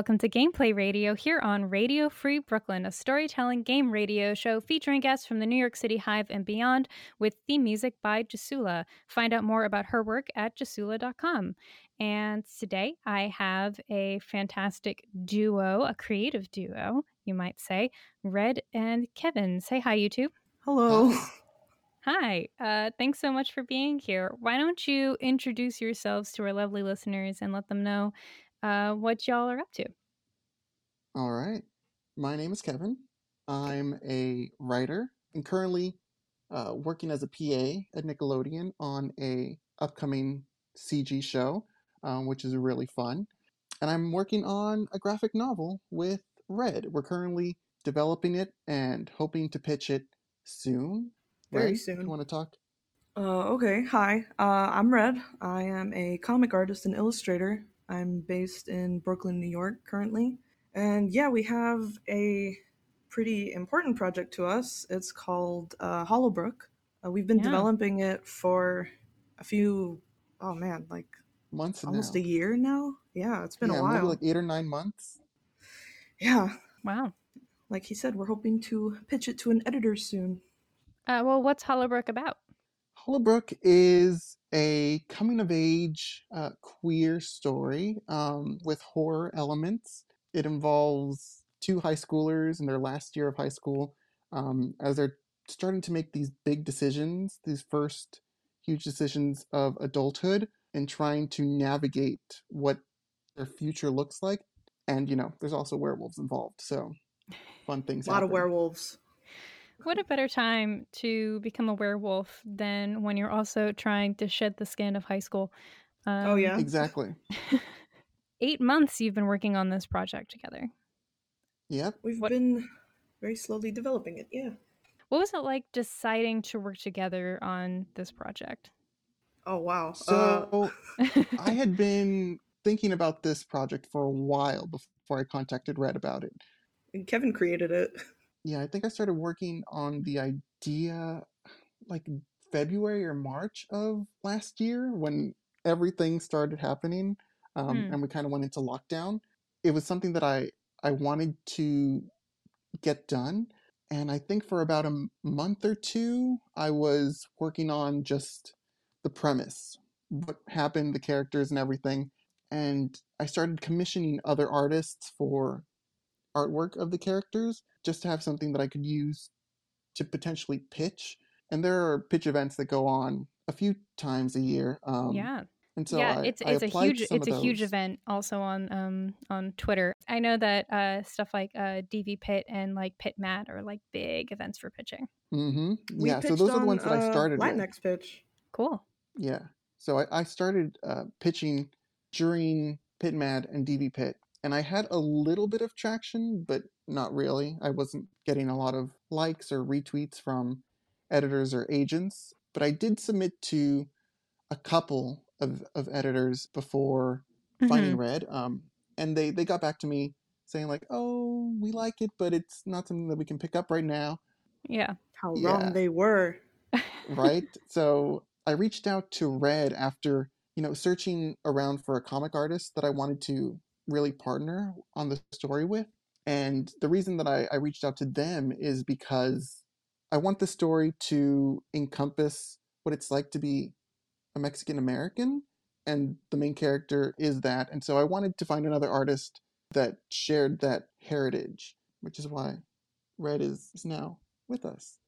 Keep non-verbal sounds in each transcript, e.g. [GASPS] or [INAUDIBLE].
and welcome to Gameplay Radio here on Radio Free Brooklyn, a storytelling game radio show featuring guests from the New York City Hive and beyond with theme music by Jasula. Find out more about her work at jasula.com. And today I have a fantastic duo, a creative duo, you might say, Red and Kevin. Say hi, YouTube. Hello. Hi. Uh, thanks so much for being here. Why don't you introduce yourselves to our lovely listeners and let them know uh, what y'all are up to. All right. My name is Kevin. I'm a writer and currently uh, working as a PA at Nickelodeon on a upcoming CG show, um, which is really fun. And I'm working on a graphic novel with Red. We're currently developing it and hoping to pitch it soon. Very Red, soon. You want to talk? Uh, okay, hi. Uh, I'm Red. I am a comic artist and illustrator. I'm based in Brooklyn, New York currently. And yeah, we have a pretty important project to us. It's called uh, Hollowbrook. Uh, we've been Yeah. developing it for a few, oh man, like Months almost now. a year now. Yeah, it's been yeah, a maybe while. like eight or nine months. yeah, Wow. like he said, we're hoping to pitch it to an editor soon. Uh, well, what's Hollowbrook about? Hollowbrook is a coming of age uh, queer story um, with horror elements. It involves two high schoolers in their last year of high school um, as they're starting to make these big decisions, these first huge decisions of adulthood, and trying to navigate what their future looks like. And, you know, there's also werewolves involved. So fun things A lot of werewolves. What a better time to become a werewolf than when you're also trying to shed the skin of high school. Um, Oh, yeah? Exactly. [LAUGHS] Eight months you've been working on this project together. Yep. We've What- been very slowly developing it, yeah. What was it like deciding to work together on this project? Oh, wow. So uh, I had been thinking about this project for a while before I contacted Red about it. and Kevin created it. [LAUGHS] Yeah, I think I started working on the idea like February or March of last year when everything started happening um, Hmm. and we kind of went into lockdown. It was something that I I wanted to get done, and I think for about a m- month or two I was working on just the premise, what happened, the characters, and everything. And I started commissioning other artists for artwork of the characters just to have something that I could use to potentially pitch. And there are pitch events that go on a few times a year. Um, yeah. And so yeah, I, it's it's a huge it's a huge event also on um on Twitter. I know that uh stuff like uh DV Pit and like Pit Mad are like big events for pitching. Mm-hmm. We Yeah, so pitched those are the ones that I uh, started with. Latinx pitch. Cool. Yeah. So I, I started uh, pitching during Pit Mad and DV Pit, and I had a little bit of traction, but not really. I wasn't getting a lot of likes or retweets from editors or agents, but I did submit to a couple of, of editors before Finding Mhm. Red, um, and they, they got back to me saying like, "Oh, we like it, but it's not something that we can pick up right now." Yeah. How Yeah. wrong they were. right? [LAUGHS] so I reached out to Red after, you know, searching around for a comic artist that I wanted to really partner on the story with. And the reason that I, I reached out to them is because I want the story to encompass what it's like to be a Mexican American. And the main character is that. And so I wanted to find another artist that shared that heritage, which is why Red is, is now with us.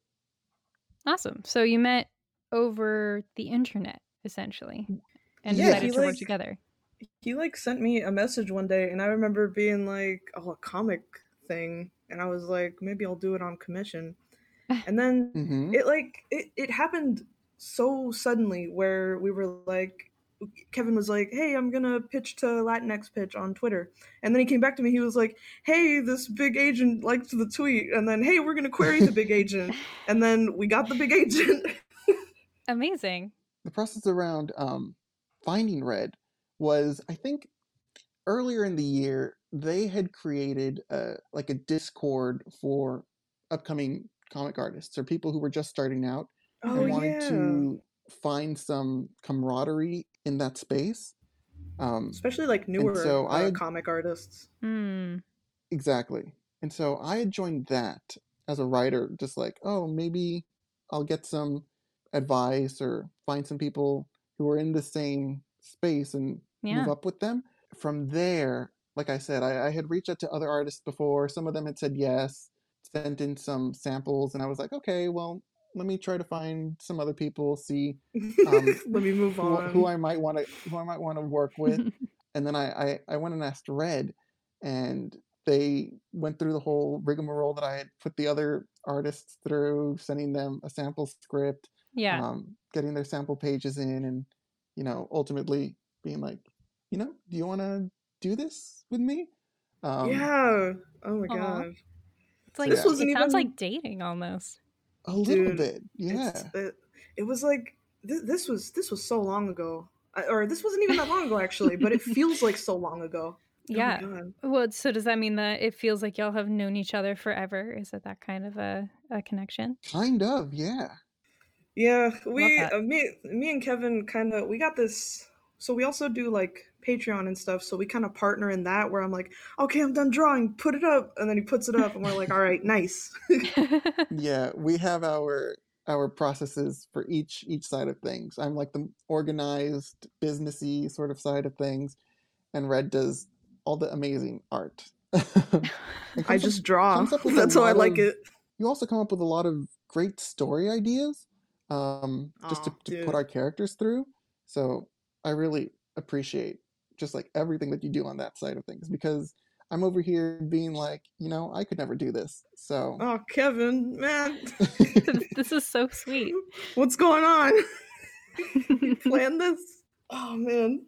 Awesome. So you met over the internet essentially and Yeah, decided to work together. He like sent me a message one day, and I remember being like, "Oh, a comic thing," and I was like, "Maybe I'll do it on commission." [LAUGHS] And then hmm it like it, it happened so suddenly where we were like Kevin was like, "Hey, I'm gonna pitch to Latinx pitch on Twitter," and then he came back to me. He was like, "Hey, this big agent liked the tweet," and then, "Hey, we're gonna query the big agent," [LAUGHS] and then we got the big agent. [LAUGHS] Amazing. the process around um, finding red was i think earlier in the year they had created a, like a discord for upcoming comic artists or people who were just starting out oh and wanted yeah. to find some camaraderie in that space Um, especially like newer so I uh, had- comic artists. Hmm. Exactly. And so I had joined that as a writer, just like, oh, maybe I'll get some advice or find some people who are in the same space and Yeah. move up with them. From there, like I said, I, I had reached out to other artists before. Some of them had said yes, sent in some samples, and I was like, okay, well, let me try to find some other people, see Um, [LAUGHS] Let me move who, on. who I might want to who I might want to work with. [LAUGHS] and then I, I I went and asked Red, and they went through the whole rigmarole that I had put the other artists through, sending them a sample script, yeah. um, getting their sample pages in, and you know, ultimately being like, you know, do you want to do this with me? Um, yeah. Oh my Aw. god. it's like this it wasn't sounds even- like dating almost. a little Dude, bit, yeah. It, it was like this, this was this was so long ago. I, or this wasn't even that long ago actually, but it [LAUGHS] feels like so long ago. Oh Yeah. God. Well, so does that mean that it feels like y'all have known each other forever? Is it that kind of a, a connection? Kind of, yeah. Yeah, we uh, me me and Kevin kind of we got this. So we also do like Patreon and stuff. So we kind of partner in that where I'm like, okay, I'm done drawing, put it up, and then he puts it up, and we're like, all right, nice. [LAUGHS] [LAUGHS] yeah we have our our processes for each each side of things i'm like the organized businessy sort of side of things and red does all the amazing art [LAUGHS] I comes up- just draw. comes up with a That's how I like of- it. you also come up with a lot of great story ideas um just to, Aw, to dude. put our characters through so i really appreciate just like everything that you do on that side of things because i'm over here being like you know i could never do this so Oh, Kevin, man, [LAUGHS] [LAUGHS] this is so sweet. [LAUGHS] what's going on? you planned this? Oh man.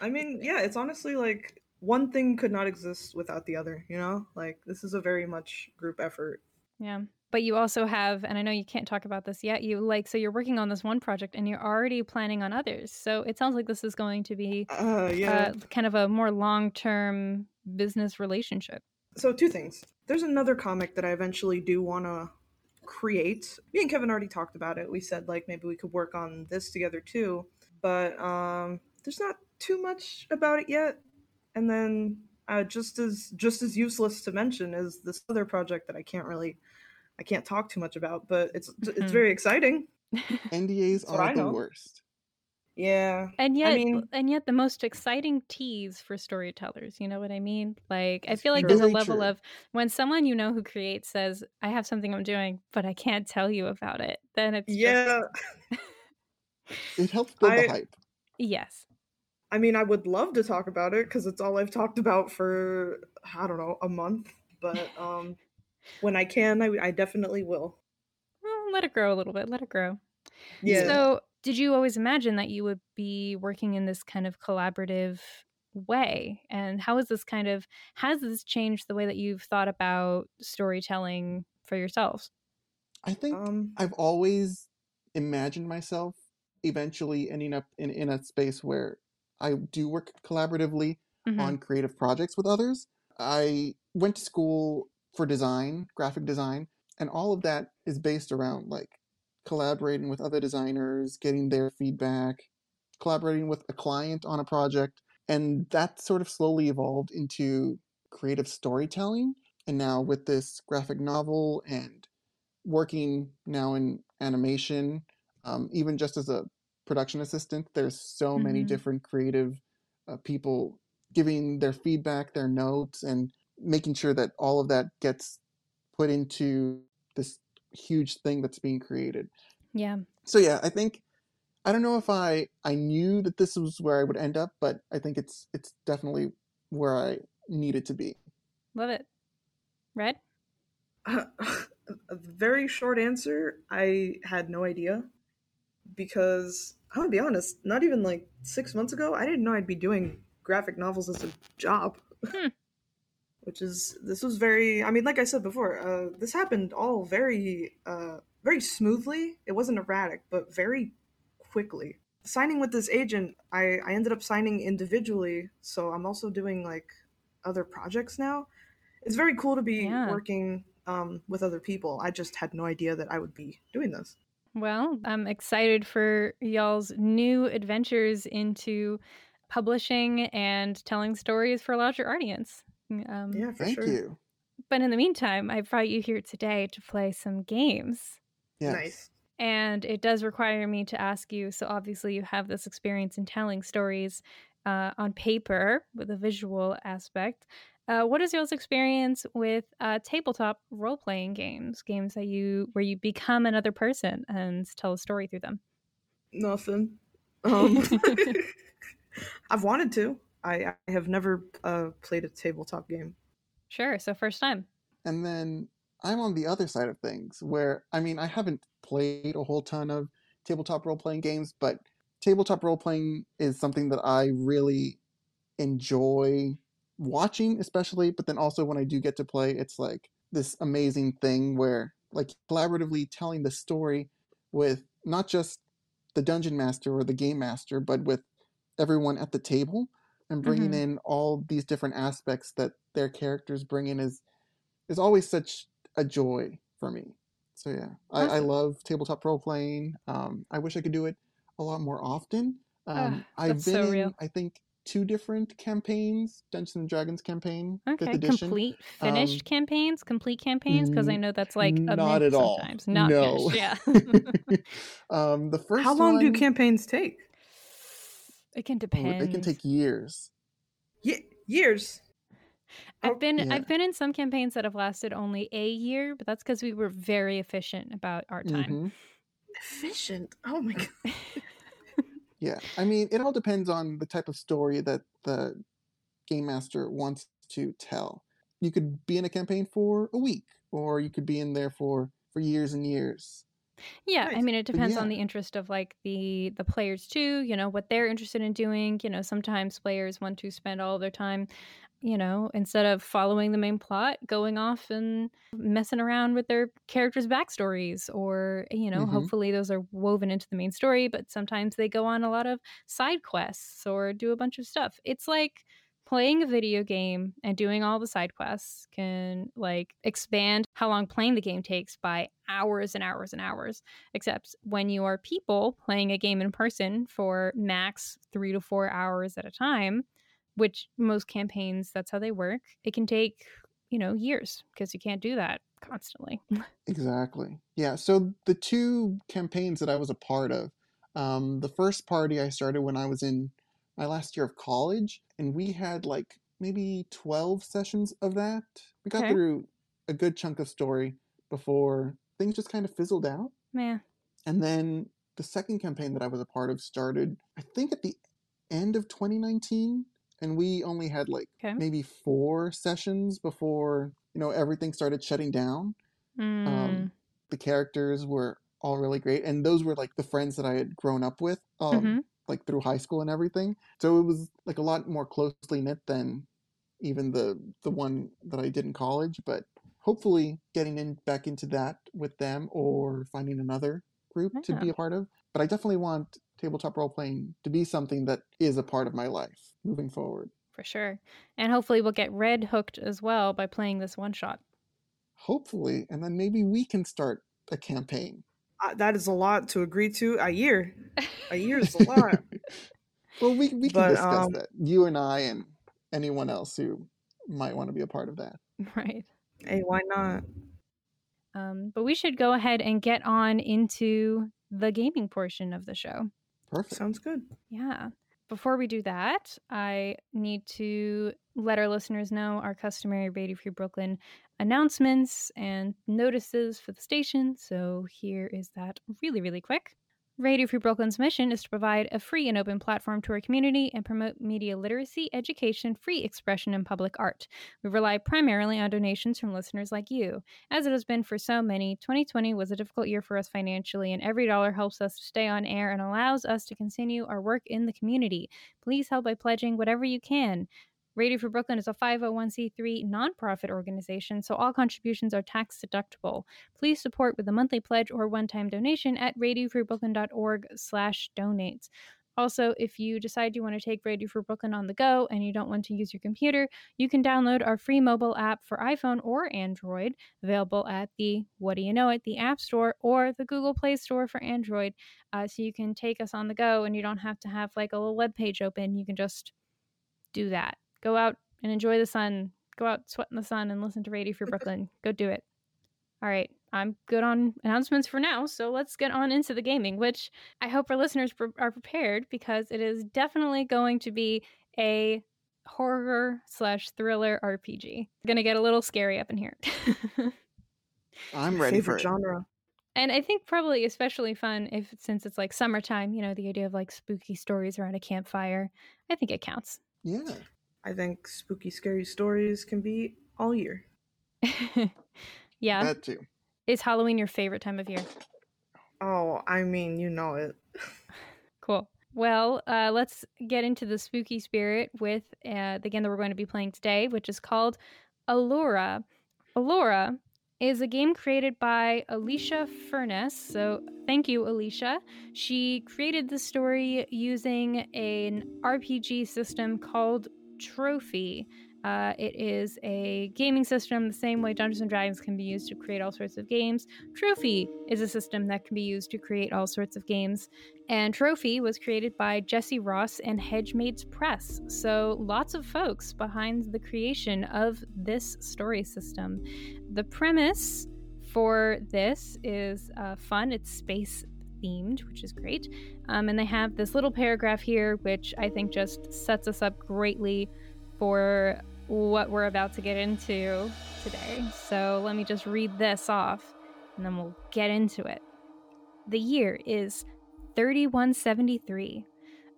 I mean, yeah, it's honestly like one thing could not exist without the other, you know? Like this is a very much group effort. Yeah. But you also have, and I know you can't talk about this yet, you like, so you're working on this one project and you're already planning on others. So it sounds like this is going to be Uh yeah. uh, kind of a more long term business relationship. so two things. There's another comic that I eventually do want to create. Me and Kevin already talked about it. We said like maybe we could work on this together too, but um there's not too much about it yet. And then uh, just as just as useless to mention is this other project that I can't really I can't talk too much about, but it's it's Mhm. very exciting. ndas That's what I are the worst Yeah. And yet, I mean- and yet, the most exciting tease for storytellers. You know what I mean? Like, I feel like true. there's a level true. of when someone you know who creates says, "I have something I'm doing, but I can't tell you about it." Then it's just- Yeah. it helps [LAUGHS] build I- the hype yes, I mean, I would love to talk about it because it's all I've talked about for I don't know a month. But um, when I can, I, I definitely will. well, let it grow a little bit. Let it grow. Yeah. So, did you always imagine that you would be working in this kind of collaborative way? And how is this kind of has this changed the way that you've thought about storytelling for yourselves? i think um, I've always imagined myself eventually ending up in, in a space where I do work collaboratively Mhm. on creative projects with others. I went to school for design, graphic design, and all of that is based around like collaborating with other designers, getting their feedback, collaborating with a client on a project. And that sort of slowly evolved into creative storytelling. And now with this graphic novel and working now in animation, um, even just as a production assistant, there's so many Mhm. different creative uh, people giving their feedback, their notes, and making sure that all of that gets put into this huge thing that's being created. Yeah. So yeah, I think I don't know if I I knew that this was where I would end up, but I think it's it's definitely where I needed to be. Love it. Red? [LAUGHS] a very short answer. I had no idea because I'm gonna be honest. Not even like six months ago, I didn't know I'd be doing graphic novels as a job. Hmm. Which is this was very. I mean, like I said before, uh, this happened all very, uh, very smoothly. It wasn't erratic, but very quickly. Signing with this agent, I I ended up signing individually, so I'm also doing like other projects now. It's very cool to be Yeah. working um, with other people. I just had no idea that I would be doing this. Well, I'm excited for y'all's new adventures into publishing and telling stories for a larger audience. Um, Yeah, for Thank sure. you. But in the meantime, I brought you here today to play some games. Yes. Nice. And it does require me to ask you so, obviously, you have this experience in telling stories uh, on paper with a visual aspect. Uh, what is y'all's experience with uh, tabletop role playing games? Games that you where you become another person and tell a story through them. Nothing. [LAUGHS] Um, [LAUGHS] I've wanted to. I, I have never uh, played a tabletop game. Sure. So first time. And then I'm on the other side of things where, I mean, I haven't played a whole ton of tabletop role playing games, but tabletop role playing is something that I really enjoy watching, especially. But then also when I do get to play, it's like this amazing thing where, like, collaboratively telling the story with not just the dungeon master or the game master, but with everyone at the table and bringing Mhm. in all these different aspects that their characters bring in is is always such a joy for me. So yeah, I, I love tabletop role playing. Um, I wish I could do it a lot more often. Um, Ugh, I've been so in. I think, two different campaigns: Dungeons and Dragons campaign, fifth Okay. edition. Complete finished Um, campaigns, complete campaigns, because I know that's like a not at all. sometimes. Not No. finished. Yeah. [LAUGHS] um, the [LAUGHS] first How long do campaigns take? It can depend. it can take years. Ye- years. I've been Yeah. I've been in some campaigns that have lasted only a year, but that's because we were very efficient about our time. Mhm. Efficient. Oh my [LAUGHS] god. Yeah, I mean, it all depends on the type of story that the game master wants to tell. You could be in a campaign for a week, or you could be in there for for years and years. Yeah, I mean it depends on the interest of like the the players too, you know, what they're interested in doing. You know, sometimes players want to spend all their time, you know, instead of following the main plot, going off and messing around with their characters' backstories or, you know, Mhm. hopefully those are woven into the main story, but sometimes they go on a lot of side quests or do a bunch of stuff. It's like playing a video game and doing all the side quests can like expand how long playing the game takes by hours and hours and hours except when you are people playing a game in person for max three to four hours at a time which most campaigns that's how they work it can take you know years because you can't do that constantly [LAUGHS] Exactly. Yeah. So the two campaigns that I was a part of, um, the first party I started when I was in my last year of college, and we had like maybe 12 sessions of that. We got Okay. through a good chunk of story before things just kind of fizzled out. Yeah. And then the second campaign that I was a part of started, I think, at the end of 2019, and we only had like Okay. maybe four sessions before you know everything started shutting down. Mm, Um, the characters were all really great, and those were like the friends that I had grown up with, um, mhm. Like through high school and everything. So it was like a lot more closely knit than even the the one that I did in college. But hopefully, getting in back into that with them or finding another group to be a part of. But I definitely want tabletop role playing to be something that is a part of my life moving forward. for sure and hopefully we'll get red hooked as well by playing this one shot Hopefully, and then maybe we can start a campaign. Uh, that is a lot to agree to. A year. A year is a [LAUGHS] lot. Well, we we can But, discuss um, that. You and I and anyone else who might want to be a part of that. right hey, why not? um, but we should go ahead and get on into the gaming portion of the show Perfect. Sounds good. Yeah. Before we do that, I need to let our listeners know our customary Radio Free Brooklyn announcements and notices for the station. So here is that really, really quick. Radio Free Brooklyn's mission is to provide a free and open platform to our community and promote media literacy, education, free expression, and public art. We rely primarily on donations from listeners like you. As it has been for so many, 2020 was a difficult year for us financially, and every dollar helps us stay on air and allows us to continue our work in the community. Please help by pledging whatever you can. Radio Free Brooklyn is a 501c3 nonprofit organization, so all contributions are tax deductible. Please support with a monthly pledge or one-time donation at radiofreebrooklyn.org slash donates. Also, if you decide you want to take Radio Free Brooklyn on the go and you don't want to use your computer, you can download our free mobile app for iPhone or Android, available at the What Do You Know It, the App Store, or the Google Play Store for Android. Uh, so you can take us on the go and you don't have to have like a little web page open. You can just do that. Go out and enjoy the sun. Go out, sweat in the sun, and listen to Radio Free [LAUGHS] Brooklyn. Go do it. All right, I'm good on announcements for now, so let's get on into the gaming, which I hope our listeners pre- are prepared because it is definitely going to be a horror slash thriller RPG. It's gonna get a little scary up in here. [LAUGHS] I'm ready Favorite for it. genre. and I think probably especially fun if since it's like summertime, you know, the idea of like spooky stories around a campfire. I think it counts. Yeah. I think spooky, scary stories can be all year. [LAUGHS] yeah. That too. Is Halloween your favorite time of year? Oh, I mean, you know it. [LAUGHS] Cool. Well, uh, let's get into the spooky spirit with uh, the game that we're going to be playing today, which is called Allura. Allura is a game created by Alicia Furness. So, thank you, Alicia. She created the story using an RPG system called Trophy. Uh, it is a gaming system the same way Dungeons and Dragons can be used to create all sorts of games. Trophy is a system that can be used to create all sorts of games. And Trophy was created by Jesse Ross and Hedgemaker Press. So lots of folks behind the creation of this story system. The premise for this is uh, fun. It's space themed, which is great. Um, and they have this little paragraph here, which I think just sets us up greatly for what we're about to get into today. So let me just read this off and then we'll get into it. The year is 3173.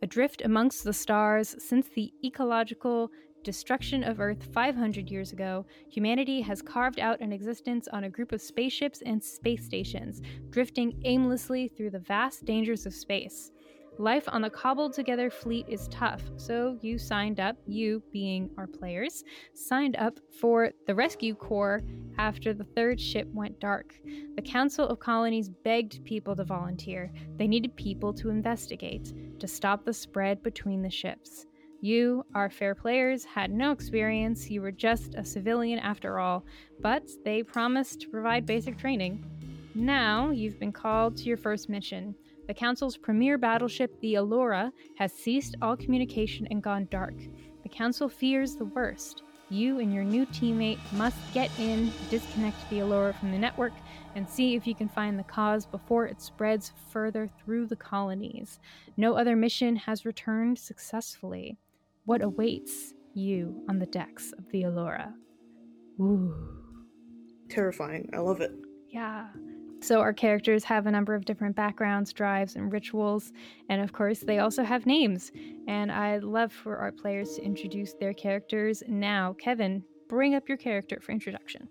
Adrift amongst the stars since the ecological destruction of Earth 500 years ago, humanity has carved out an existence on a group of spaceships and space stations, drifting aimlessly through the vast dangers of space. Life on the cobbled together fleet is tough, so you signed up, you being our players, signed up for the Rescue Corps after the third ship went dark. The Council of Colonies begged people to volunteer. They needed people to investigate, to stop the spread between the ships. You, our fair players, had no experience. You were just a civilian after all, but they promised to provide basic training. Now you've been called to your first mission. The Council's premier battleship, the Allura, has ceased all communication and gone dark. The Council fears the worst. You and your new teammate must get in, disconnect the Allura from the network, and see if you can find the cause before it spreads further through the colonies. No other mission has returned successfully. What awaits you on the decks of the Allura? Ooh. Terrifying. I love it. Yeah. So our characters have a number of different backgrounds, drives, and rituals, and of course, they also have names. And I'd love for our players to introduce their characters now. Kevin, bring up your character for introduction.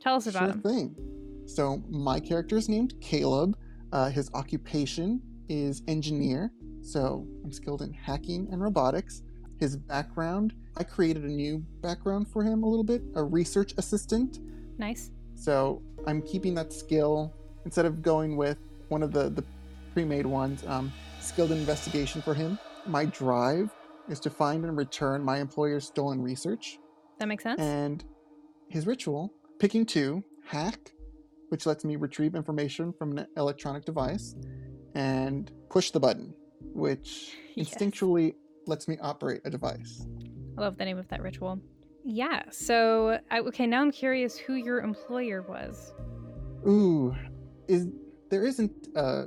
Tell us about sure him. thing. So my character is named Caleb. Uh, his occupation is engineer. So I'm skilled in hacking and robotics. His background, I created a new background for him a little bit, a research assistant. Nice. So I'm keeping that skill instead of going with one of the, the pre-made ones, um, skilled in investigation for him. My drive is to find and return my employer's stolen research. That makes sense. And his ritual, picking two, hack, which lets me retrieve information from an electronic device, and push the button, which [LAUGHS] Yes. instinctually lets me operate a device. I love the name of that ritual. Yeah. So, I, okay, now I'm curious who your employer was. Ooh, is there isn't uh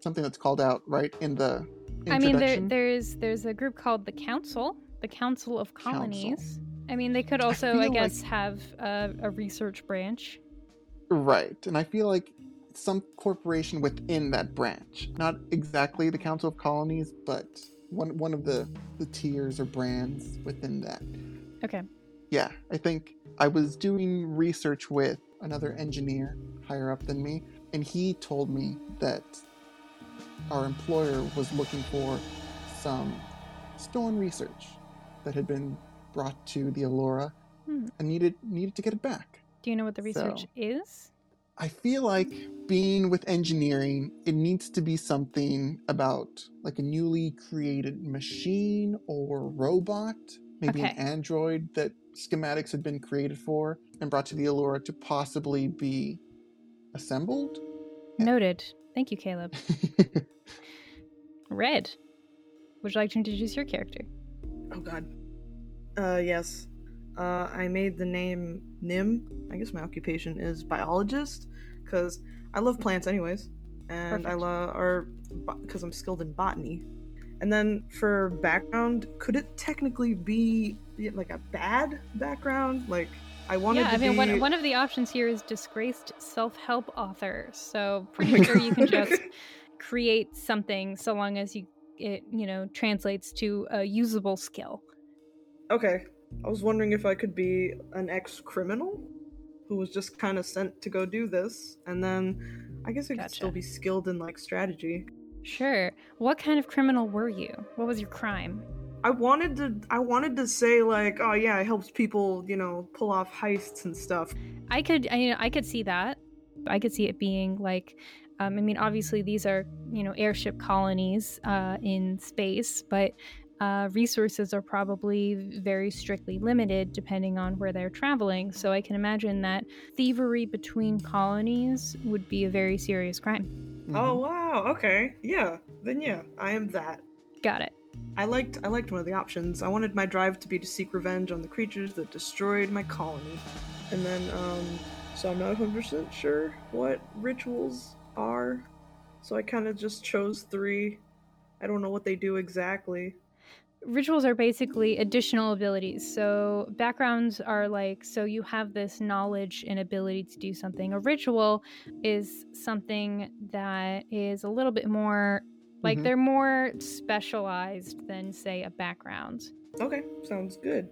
something that's called out right in the I mean, there, there's there's a group called the Council, the Council of Council. Colonies. I mean, they could also, I, like- guess, have a, a research branch. Right, and I feel like some corporation within that branch, not exactly the Council of Colonies, but one one of the the tiers or brands within that. Okay. Yeah, I think I was doing research with another engineer higher up than me, and he told me that our employer was looking for some stolen research that had been brought to the Allura Hmm. and needed needed to get it back. Do you know what the research So- is? I feel like being with engineering, it needs to be something about like a newly created machine or robot, maybe Okay. an android that schematics had been created for and brought to the Allura to possibly be assembled. Noted. Thank you, Caleb. Red. Would you like to introduce your character? Oh god. Uh yes. Uh I made the name Nim. I guess my occupation is biologist cuz I love plants anyways. And I love or cuz I'm skilled in botany. And then for background, could it technically be like a bad background? Like I wanted to. yeah, I mean, be one, one of the options here is disgraced self-help author. So my pretty sure you can just create something so long as you it you know translates to a usable skill. Okay. I was wondering if I could be an ex-criminal who was just kind of sent to go do this, and then I guess I could still be skilled in like strategy. Sure. What kind of criminal were you? What was your crime? I wanted to I wanted to say like, oh yeah, it helps people, you know, pull off heists and stuff. I could I, I could see that. I could see it being like um, I mean obviously these are you know airship colonies uh, in space, but uh, resources are probably very strictly limited depending on where they're traveling. So I can imagine that thievery between colonies would be a very serious crime. Mhm. Oh wow, okay. Yeah. Then yeah, I am that. Got it. I liked I liked one of the options. I wanted my drive to be to seek revenge on the creatures that destroyed my colony. And then um so I'm not 100% sure what rituals are. So I kind of just chose 3. I don't know what they do exactly. Rituals are basically additional abilities. So, backgrounds are like, so you have this knowledge and ability to do something. A ritual is something that is a little bit more, like, Mhm. they're more specialized than, say, a background. Okay, sounds good.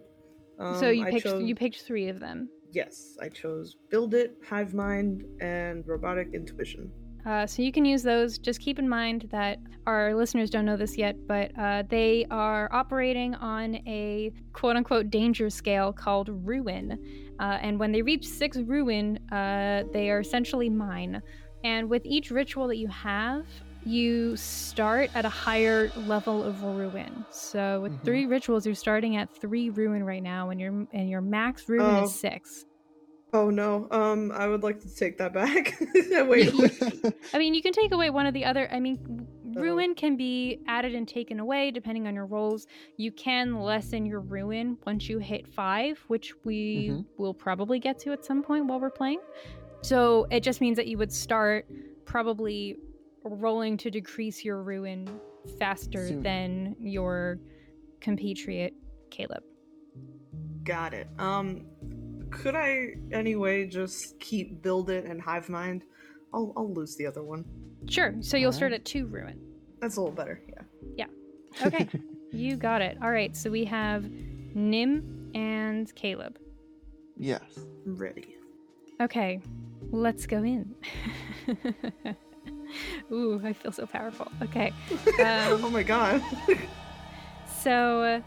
Um, so, you I picked, chose- you picked three of them. Yes, I chose Build It, Hive Mind, and Robotic Intuition. Uh, so you can use those. Just keep in mind that our listeners don't know this yet, but uh, they are operating on a quote unquote danger scale called Ruin. Uh, and when they reach six Ruin, uh, they are essentially mine. And with each ritual that you have, you start at a higher level of ruin. So with Mhm. three rituals, you're starting at three ruin right now, and your and your max ruin Oh. is six. Oh no, um, I would like to take that back. [LAUGHS] Wait, [LAUGHS] I mean, you can take away one of the other. I mean, ruin can be added and taken away depending on your rolls. You can lessen your ruin once you hit five, which we Mhm. will probably get to at some point while we're playing. So it just means that you would start probably rolling to decrease your ruin faster Sooner. than your compatriot Caleb. got it. Um, could I anyway just keep Build It and Hive Mind? I'll I'll lose the other one. Sure. So you'll start Alright. at two ruin. That's a little better. Yeah. Yeah. Okay. [LAUGHS] you got it. All right. So we have Nim and Caleb. yes. I'm ready. Okay, let's go in. [LAUGHS] Ooh, I feel so powerful. Okay, [LAUGHS] Um, oh my god. so uh,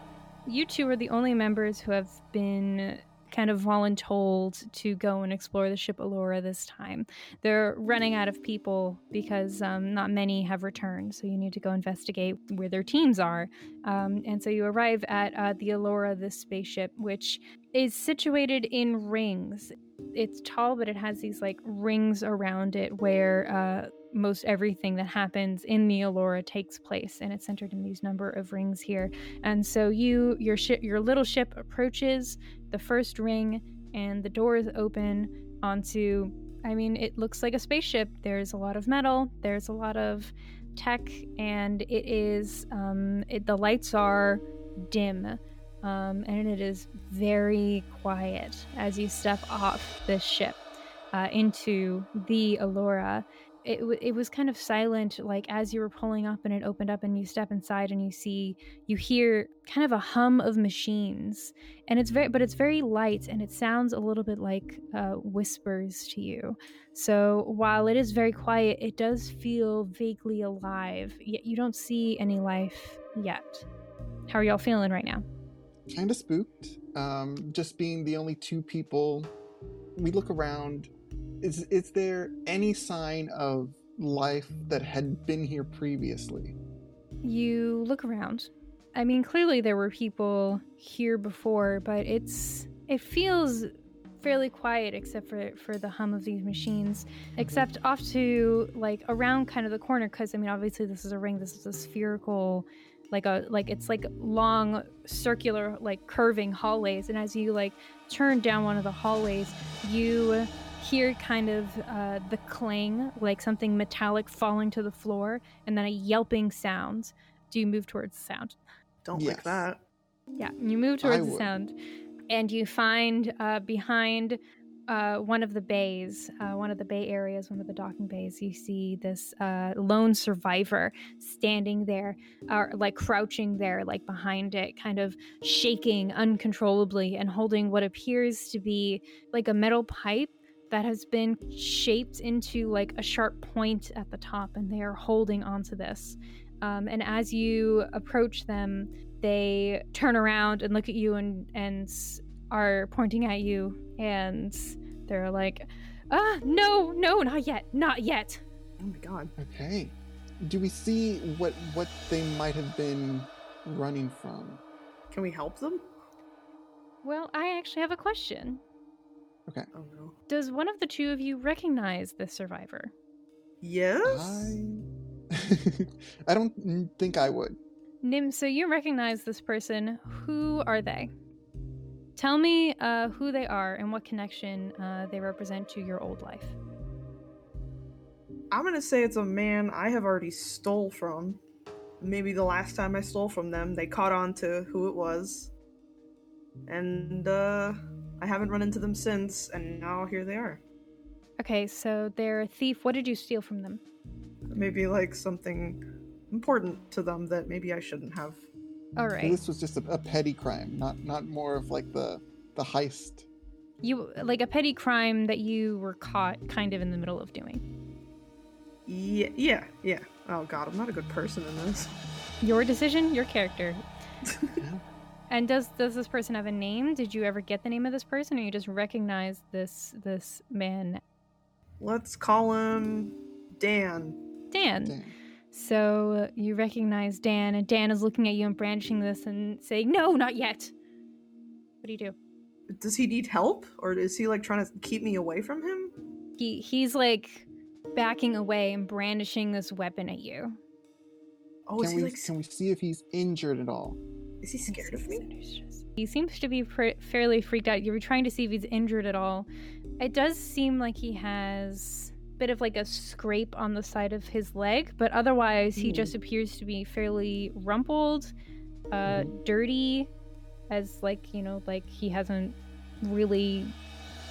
you two are the only members who have been kind of voluntold to go and explore the ship Allura this time. They're running out of people because um, not many have returned, so you need to go investigate where their teams are. Um, and so you arrive at uh, the Allura, this spaceship, which is situated in rings. It's tall, but it has these like rings around it where uh, most everything that happens in the Allura takes place, and it's centered in these number of rings here. And so you, your ship, your little ship approaches the first ring, and the doors open onto. I mean, it looks like a spaceship. There's a lot of metal. There's a lot of tech, and it is. Um, it, the lights are dim, um, and it is very quiet as you step off this ship uh, into the Allura. It, it was kind of silent, like as you were pulling up and it opened up, and you step inside and you see, you hear kind of a hum of machines, and it's very, but it's very light and it sounds a little bit like uh, whispers to you. So while it is very quiet, it does feel vaguely alive, yet you don't see any life yet. How are y'all feeling right now? kind of spooked. Um, just being the only two people, we look around. Is is there any sign of life that had been here previously? You look around. I mean, clearly there were people here before, but it's it feels fairly quiet except for for the hum of these machines except off to like around kind of the corner because i mean obviously this is a ring this is a spherical like a like it's like long circular like curving hallways and as you like turn down one of the hallways you hear kind of uh, the clang like something metallic falling to the floor and then a yelping sound do you move towards the sound Don't Yes. like that. yeah, you move towards the would. sound, and you find uh, behind uh, one of the bays, uh, one of the bay areas, one of the docking bays, you see this uh, lone survivor standing there, or like crouching there, like behind it, kind of shaking uncontrollably and holding what appears to be like a metal pipe that has been shaped into like a sharp point at the top, and they are holding onto this. Um, and as you approach them, they turn around and look at you and and are pointing at you and they're like ah no no not yet not yet Oh my god. Okay. Do we see what what they might have been running from? Can we help them? well i actually have a question Oh no. does one of the two of you recognize this survivor Yes. I [LAUGHS] I don't think I would. nim so you recognize this person who are they tell me uh, who they are and what connection uh, they represent to your old life I'm gonna say it's a man I have already stole from. Maybe the last time I stole from them, they caught on to who it was. And uh I haven't run into them since, and now here they are. okay so they're a thief what did you steal from them Maybe like something important to them that maybe I shouldn't have. All right. So This was just a, a petty crime, not not more of like the the heist. You like a petty crime that you were caught kind of in the middle of doing. Yeah, yeah, yeah. Oh god, I'm not a good person in this. Your decision, your character. [LAUGHS] Yeah. And does does this person have a name? Did you ever get the name of this person, or you just recognize this this man, Let's call him Dan. Dan? Damn. So you recognize Dan, and Dan is looking at you and brandishing this and saying, "No, not yet." What do you do? Does he need help, or is he like trying to keep me away from him? He he's like backing away and brandishing this weapon at you. Oh, is Can he we like? can we see if he's injured at all? Is he scared of me? He seems to be pr- fairly freaked out. You were trying to see if he's injured at all. It does seem like he has a bit of like a scrape on the side of his leg, but otherwise he just appears to be fairly rumpled, uh, dirty, as like you know, like he hasn't really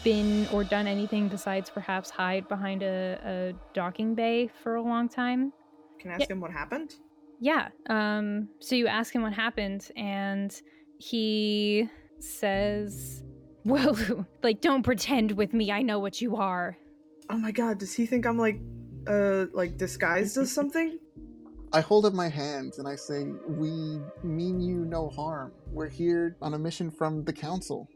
been or done anything besides perhaps hide behind a, a docking bay for a long time. Can I ask him what happened? Yeah. Um, so you ask him what happened, and he says, [LAUGHS] Well, [LAUGHS] like, don't pretend with me. I know what you are. Oh my god, does he think I'm like, uh, like disguised as something? [LAUGHS] I hold up my hands and I say, "We mean you no harm. We're here on a mission from the council."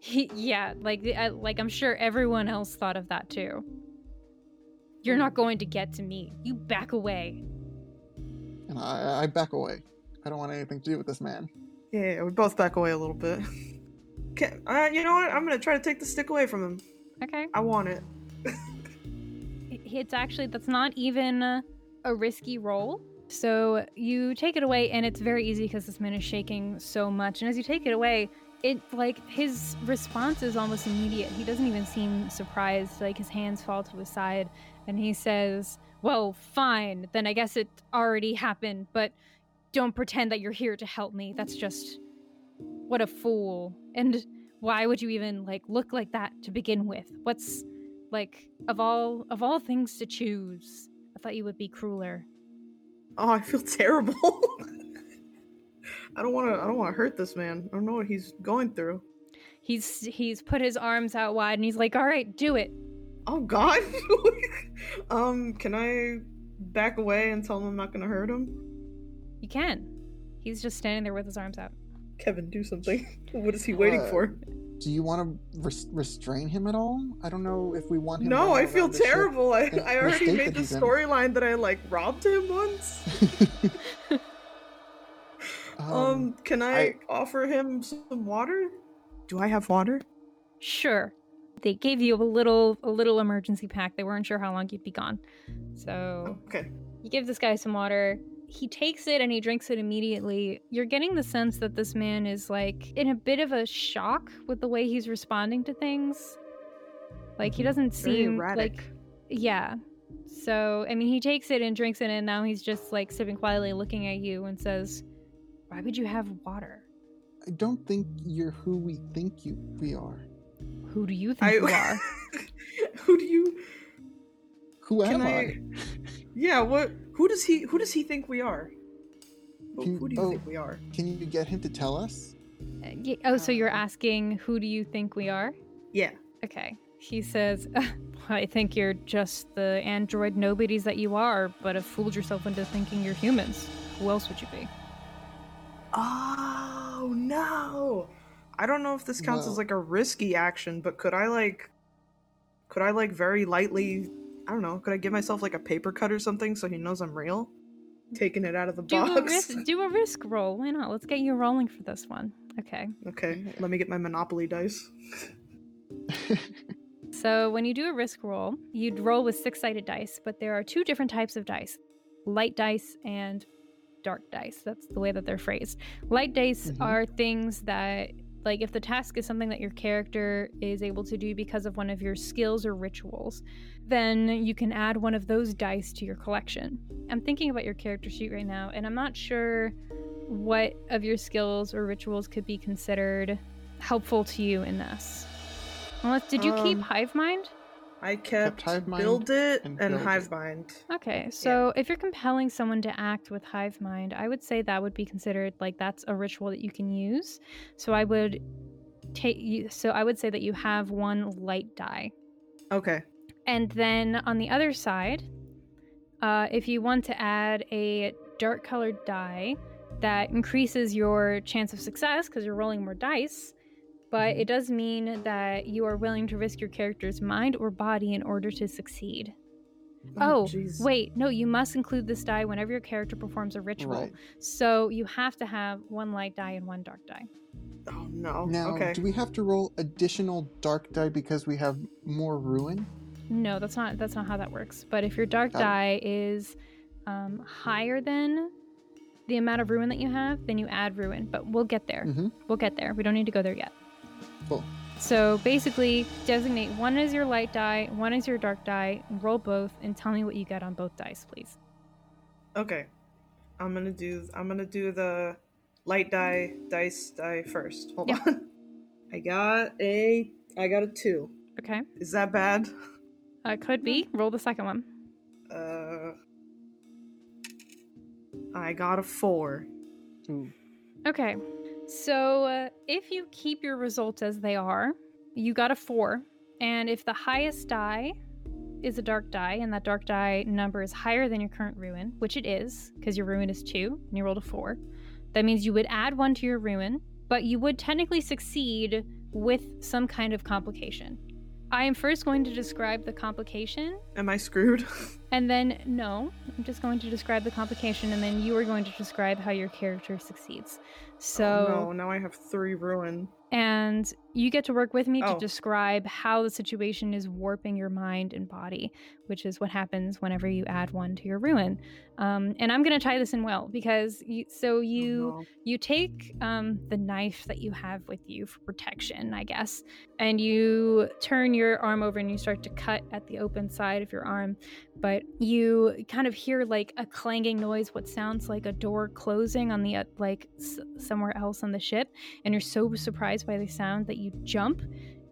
he, yeah, like, I, like I'm sure everyone else thought of that too. You're not going to get to me. You back away. And I, I back away. I don't want anything to do with this man. Yeah, yeah, we both back away a little bit. Can, uh, you know what? I'm gonna try to take the stick away from him. Okay. I want it. It's actually, that's not even a risky roll. So you take it away, and it's very easy because this man is shaking so much. And as you take it away, it like his response is almost immediate. He doesn't even seem surprised. Like his hands fall to his side, and he says, "Well, fine. Then I guess it already happened. But don't pretend that you're here to help me. That's just what a fool. And why would you even like look like that to begin with? What's like of all of all things to choose? I thought you would be crueler." Oh, I feel [LAUGHS] terrible. I don't want to. I don't want to hurt this man. I don't know what he's going through. He's he's put his arms out wide and he's like, "All right, do it." Oh God. [LAUGHS] um, can I back away and tell him I'm not gonna hurt him? You can. He's just standing there with his arms out. Kevin, do something. [LAUGHS] what is he waiting Uh, for? Do you want to res- restrain him at all? I don't know if we want him. No, I feel around the ship. terrible. I, I already made the storyline that I like robbed him once. [LAUGHS] Um, can I, I- offer him some water? Do I have water? Sure. They gave you a little a little emergency pack. They weren't sure how long you'd be gone. So Okay. you give this guy some water. He takes it and he drinks it immediately. You're getting the sense that this man is like in a bit of a shock with the way he's responding to things. Like he Mhm. doesn't Very seem erratic. like yeah. So, I mean, he takes it and drinks it and now he's just like sipping quietly looking at you and says, "Why would you have water? I don't think you're who we think you we are. Who do you think I, you are?" [LAUGHS] who do you? Who Can am I? I? Yeah. What? Who does he? Who does he think we are? Who, Can- who do you oh. think we are? Can you get him to tell us? Uh, ye- oh, so you're asking who do you think we are? Yeah. Okay. He says, [LAUGHS] I think you're just the android nobodies that you are, but have fooled yourself into thinking you're humans. Who else would you be? Oh no! I don't know if this counts as like a risky action, but could I like, could I like very lightly? I don't know. Could I give myself like a paper cut or something so he knows I'm real? Taking it out of the Do a box. risk do a risk roll. Why not? Let's get you rolling for this one. Okay. okay, let me get my Monopoly dice. [LAUGHS] So when you do a risk roll, you'd roll with six-sided dice, but there are two different types of dice. Light dice and dark dice. That's the way that they're phrased. Light dice Mhm. are things that like if the task is something that your character is able to do because of one of your skills or rituals, then you can add one of those dice to your collection. I'm thinking about your character sheet right now, and I'm not sure what of your skills or rituals could be considered helpful to you in this. Unless, did you keep Um, Hive Mind? I kept, Hive Mind build it and and, Build It. hive mind. Okay, so if you're compelling someone to act with hive mind, I would say that would be considered like that's a ritual that you can use. So I would take you. So I would say that you have one light die, Okay. and then on the other side, uh, if you want to add a dark colored die that increases your chance of success because you're rolling more dice. But Mhm. it does mean that you are willing to risk your character's mind or body in order to succeed. Oh, jeez. Wait, no, you must include this die whenever your character performs a ritual. right. So you have to have one light die and one dark die. Oh no. Now, okay. do we have to roll additional dark die because we have more ruin? No, that's not that's not how that works. But if your dark Got die is um, higher than the amount of ruin that you have, then you add ruin. But we'll get there. Mm-hmm. We'll get there. We don't need to go there yet. Cool. So basically, designate one is your light die, one is your dark die, roll both, and tell me what you get on both dice, please. Okay. I'm gonna do I'm gonna do the light die dice die first. Hold Yeah. on. I got a I got a two. Okay. Is that bad? Uh, could be. Roll the second one. Uh I got a four. Ooh. Okay. So uh, if you keep your results as they are, you got a four. And if the highest die is a dark die, and that dark die number is higher than your current ruin, which it is, because your ruin is two, and you rolled a four, that means you would add one to your ruin, but you would technically succeed with some kind of complication. I am first going to describe the complication, Am I screwed? [LAUGHS] and then, no, I'm just going to describe the complication, and then you are going to describe how your character succeeds. So, oh, no, now I have three ruin. and you get to work with me to Oh. describe how the situation is warping your mind and body, which is what happens whenever you add one to your ruin. Um, and I'm going to tie this in well because you, so Oh, you no. you take um, the knife that you have with you for protection, I guess, and you turn your arm over and you start to cut at the open side of your arm. But you kind of hear like a clanging noise, what sounds like a door closing on the uh, like s- somewhere else on the ship, and you're so surprised by the sound that you jump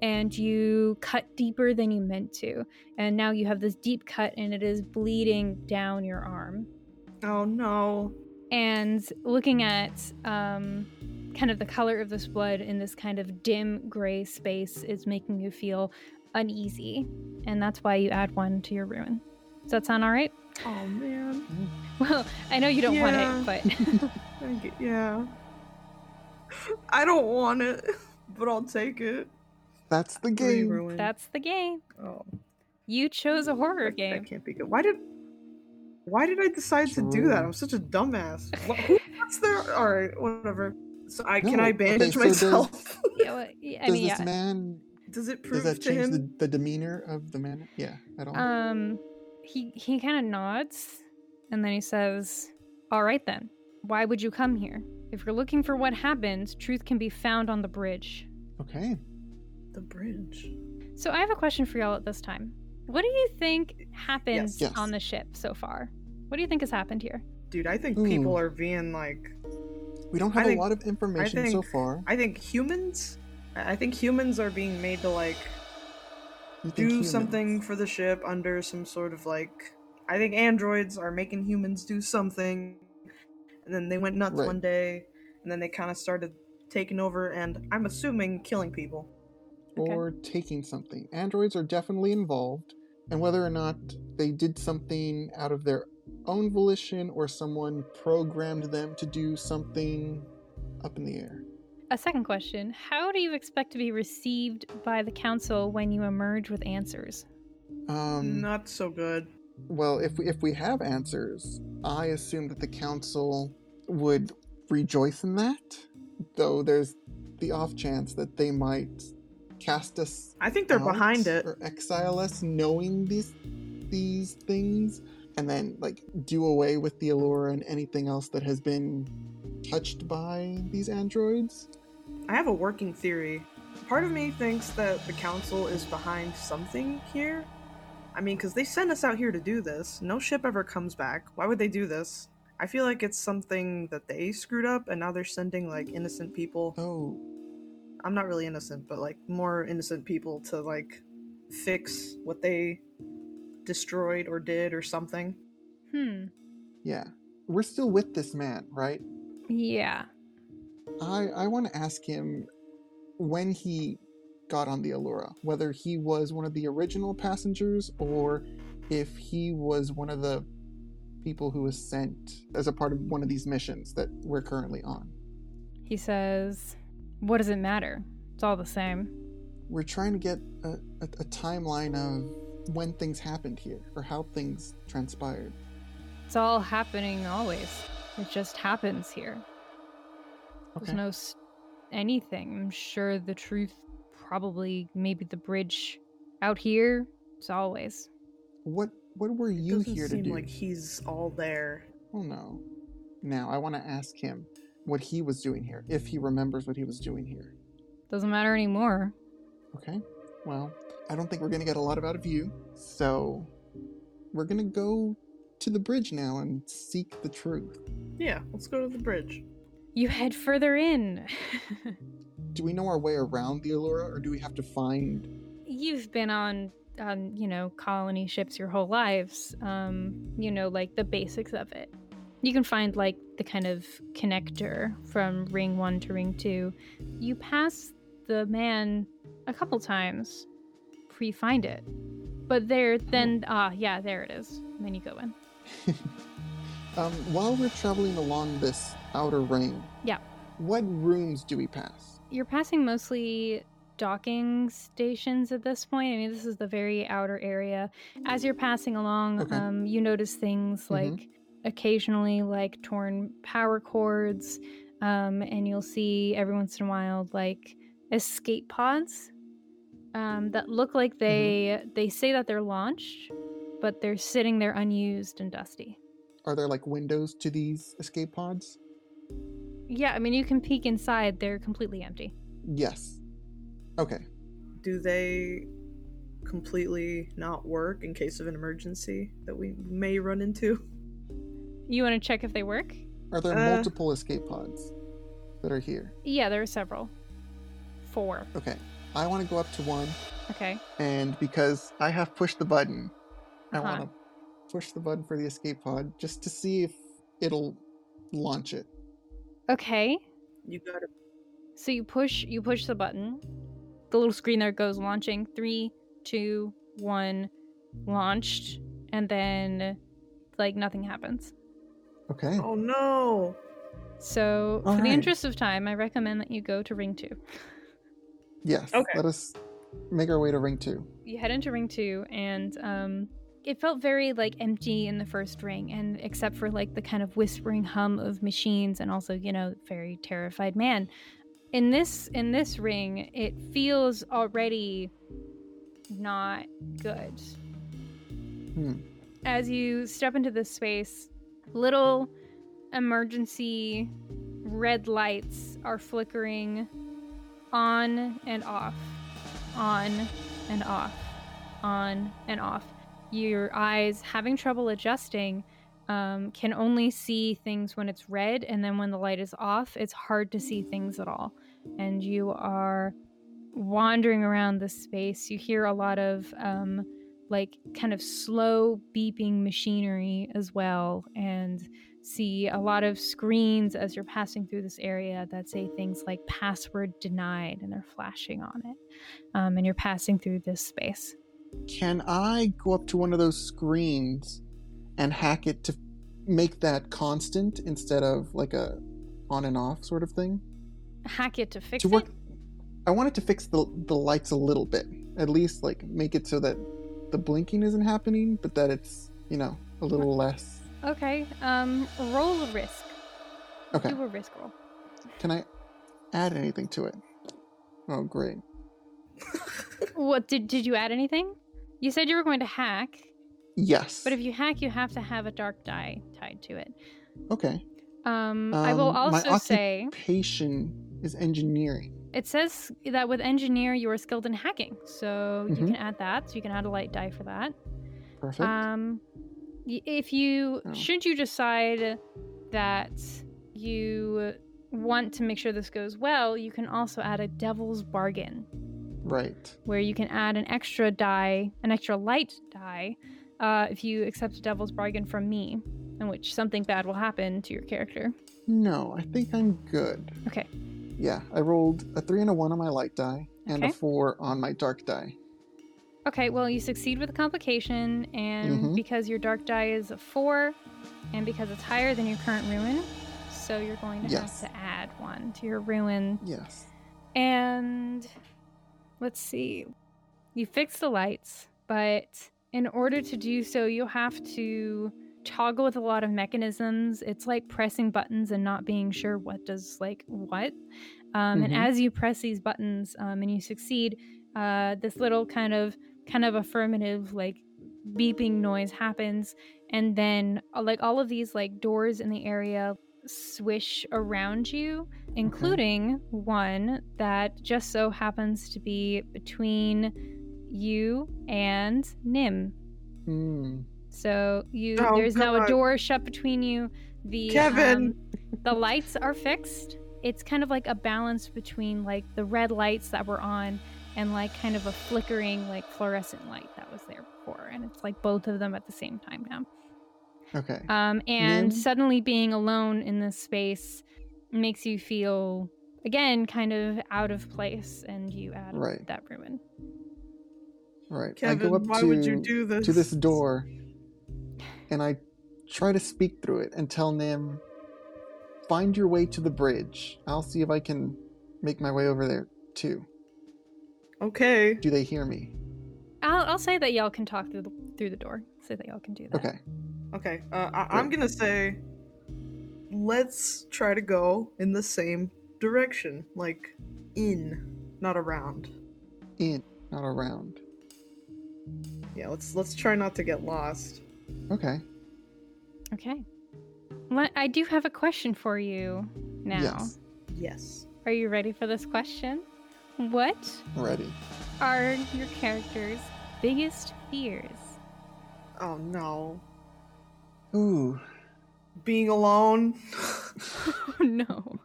and you cut deeper than you meant to. And now you have this deep cut and it is bleeding down your arm Oh no. and looking at um, kind of the color of this blood in this kind of dim gray space is making you feel uneasy and that's why you add one to your ruin does that sound all right Oh man. [LAUGHS] well i know you don't want it but [LAUGHS] yeah. I don't want it, [LAUGHS] but I'll take it. That's the game. ruin. That's the game. oh, You chose a horror that, game. That can't be good. Why did Why did I decide to do that? I'm such a dumbass. What, who what's there? All right, whatever. So I can No, I okay, bandage so does- myself? [LAUGHS] Yeah, well, yeah, I Does mean, this yeah. man? Does it prove Does that to change him? the, the demeanor of the man? Yeah, at all. Um, he he kind of nods, and then he says, "All right then. Why would you come here? If you're looking for what happened, truth can be found on the bridge." okay. The bridge. So I have a question for y'all at this time. What do you think happened Yes. Yes. on the ship so far? What do you think has happened here? Dude, I think Ooh. people are being like We don't have a think- lot of information so far. I think humans I think humans are being made to like do humans- something for the ship under some sort of like I think androids are making humans do something and then they went nuts Right. one day and then they kind of started taking over and I'm assuming killing people. Okay. or taking something. Androids are definitely involved, and whether or not they did something out of their own volition or someone programmed them to do something up in the air. A second question How do you expect to be received by the council when you emerge with answers? Um, Not so good. Well, if we, if we have answers, I assume that the council would rejoice in that, though there's the off chance that they might cast us I think they're behind it. or exile us knowing these these things and then like do away with the allura and anything else that has been touched by these androids I have a working theory. Part of me thinks that the council is behind something here. I mean, because they sent us out here to do this. No ship ever comes back. Why would they do this? I feel like it's something that they screwed up, and now they're sending like innocent people. oh I'm not really innocent, but like more innocent people to like fix what they destroyed or did or something. Hmm. yeah we're still with this man right Yeah. i i want to ask him when he got on the allura whether he was one of the original passengers or if he was one of the people who was sent as a part of one of these missions that we're currently on He says, What does it matter? It's all the same. we're trying to get a, a, a timeline of when things happened here or how things transpired. It's all happening always. It just happens here. Okay. There's no s- anything. I'm sure the truth, probably, maybe the bridge out here. It's always. What what were It you doesn't here to seem do? like he's all there. Oh no. Now I want to ask him what he was doing here, if he remembers what he was doing here. Doesn't matter anymore. Okay. Well, I don't think we're gonna get a lot of out of you, so we're gonna go to the bridge now and seek the truth. Yeah, let's go to the bridge. You head further in. [LAUGHS] Do we know our way around the Allura, or do we have to find? You've been on, on, you know, colony ships your whole lives. Um, you know, like the basics of it. You can find like the kind of connector from ring one to ring two. You pass the man a couple times before you find it. But there, then, ah, yeah, there it is. And then you go in. [LAUGHS] Um, while we're traveling along this outer ring, Yeah. what rooms do we pass? You're passing mostly docking stations at this point. I mean, this is the very outer area. As you're passing along, Okay. um, you notice things Mhm. like occasionally like torn power cords, um, and you'll see every once in a while like escape pods um, that look like they they say that they're launched, but they're sitting there unused and dusty. Are there like windows to these escape pods? Yeah, I mean, you can peek inside; they're completely empty. Yes. Okay. Do they completely not work in case of an emergency that we may run into? You want to check if they work? Are there Uh. multiple escape pods that are here? Yeah, there are several. Four. Okay. I want to go up to one, Okay. and because I have pushed the button, I Uh-huh. want to push the button for the escape pod just to see if it'll launch it. Okay. You gotta. So you push you push the button. The little screen there goes launching. Three, two, one, launched, and then like nothing happens. Okay. Oh no! So, All for the interest of time, I recommend that you go to ring two. Yes. Okay. Let us make our way to ring two. You head into ring two, and um, it felt very like empty in the first ring, and except for like the kind of whispering hum of machines, and also you know very terrified man. In this in this ring, it feels already not good. Hmm. As you step into this space, little emergency red lights are flickering on and off, on and off, on and off. Your eyes, having trouble adjusting, um, can only see things when it's red, and then when the light is off, it's hard to see things at all. And you are wandering around the space. You hear a lot of um, like kind of slow beeping machinery as well, and see a lot of screens as you're passing through this area that say things like password denied and they're flashing on it. Um, and you're passing through this space. Can I go up to one of those screens and hack it to make that constant instead of like a on and off sort of thing? Hack it to fix to work it. I wanted to fix the the lights a little bit. At least like make it so that the blinking isn't happening, but that it's, you know, a little less. Okay. Um, roll a risk. Okay. Do a risk roll. Can I add anything to it? Oh, great. What did did you add anything? You said you were going to hack, Yes. but if you hack, you have to have a dark die tied to it. Okay. Um, I will Um, my also say Occupation is engineering. it says that with engineer you are skilled in hacking, so you Mhm. can add that. So you can add a light die for that. Perfect. Um, if you Oh. should you decide that you want to make sure this goes well, you can also add a devil's bargain right. where you can add an extra die, an extra light die, uh, if you accept a devil's bargain from me, in which something bad will happen to your character. No, I think I'm good. Okay. Yeah, I rolled a three and a one on my light die and Okay. a four on my dark die. Okay, well, you succeed with the complication, and Mhm. because your dark die is a four, and because it's higher than your current ruin, so you're going to Yes. have to add one to your ruin. Yes. And let's see. You fix the lights, but in order to do so, you'll have to toggle with a lot of mechanisms. It's like pressing buttons and not being sure what does like what. Um, And Mhm. as you press these buttons um, and you succeed, uh, this little kind of kind of affirmative like beeping noise happens, and then uh, like all of these like doors in the area swish around you including one that just so happens to be between you and Nim. Hmm. So you Oh, there's now a door shut between you. The Kevin! um, the lights are fixed. It's kind of like a balance between like the red lights that were on and like kind of a flickering like fluorescent light that was there before and it's like both of them at the same time now. Okay. Um, and Nim? suddenly being alone in this space makes you feel again kind of out of place, and you add Right. that ruin. right. Kevin, I go up why to, would you do this? to this door and I try to speak through it and tell Nim, find your way to the bridge. I'll see if I can make my way over there too. Okay. Do they hear me? I'll, I'll say that y'all can talk through the through the door. Say that y'all can do that. Okay. Okay. Uh, I- I'm gonna say, let's try to go in the same direction, like in, not around. In, not around. Yeah. Let's let's try not to get lost. Okay. Okay. Well, I do have a question for you now. Yes. Yes. Are you ready for this question? What Ready. are your character's biggest fears? Oh no. Ooh. Being alone. [LAUGHS] Oh no.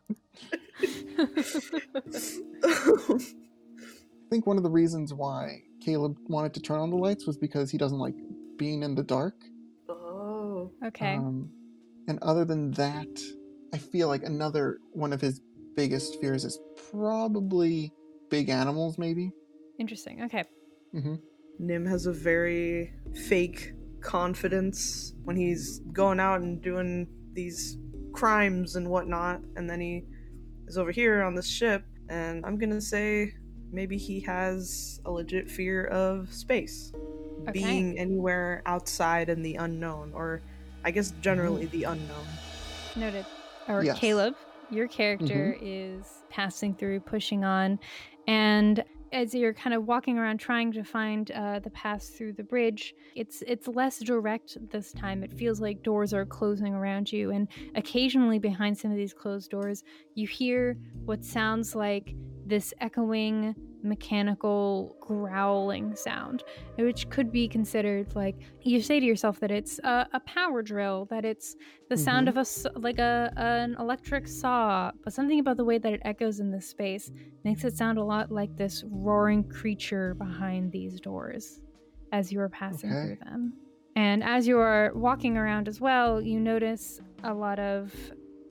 I think one of the reasons why Caleb wanted to turn on the lights was because he doesn't like being in the dark. oh. okay. Um, and other than that, I feel like another one of his biggest fears is probably big animals, maybe. Interesting. Okay. hmm Nim has a very fake confidence when he's going out and doing these crimes and whatnot, and then he is over here on this ship, and I'm gonna say maybe he has a legit fear of space, Okay. being anywhere outside in the unknown, or I guess generally mm-hmm. the unknown. Noted. Or Yes. Caleb, your character mm-hmm. is passing through, pushing on, and as you're kind of walking around trying to find uh, the pass through the bridge, it's it's less direct this time. It feels like doors are closing around you, and occasionally behind some of these closed doors, you hear what sounds like this echoing mechanical growling sound which could be considered like you say to yourself that it's a, a power drill that it's the sound Mhm. of a like a an electric saw but something about the way that it echoes in this space makes it sound a lot like this roaring creature behind these doors as you are passing Okay. through them and as you are walking around as well you notice a lot of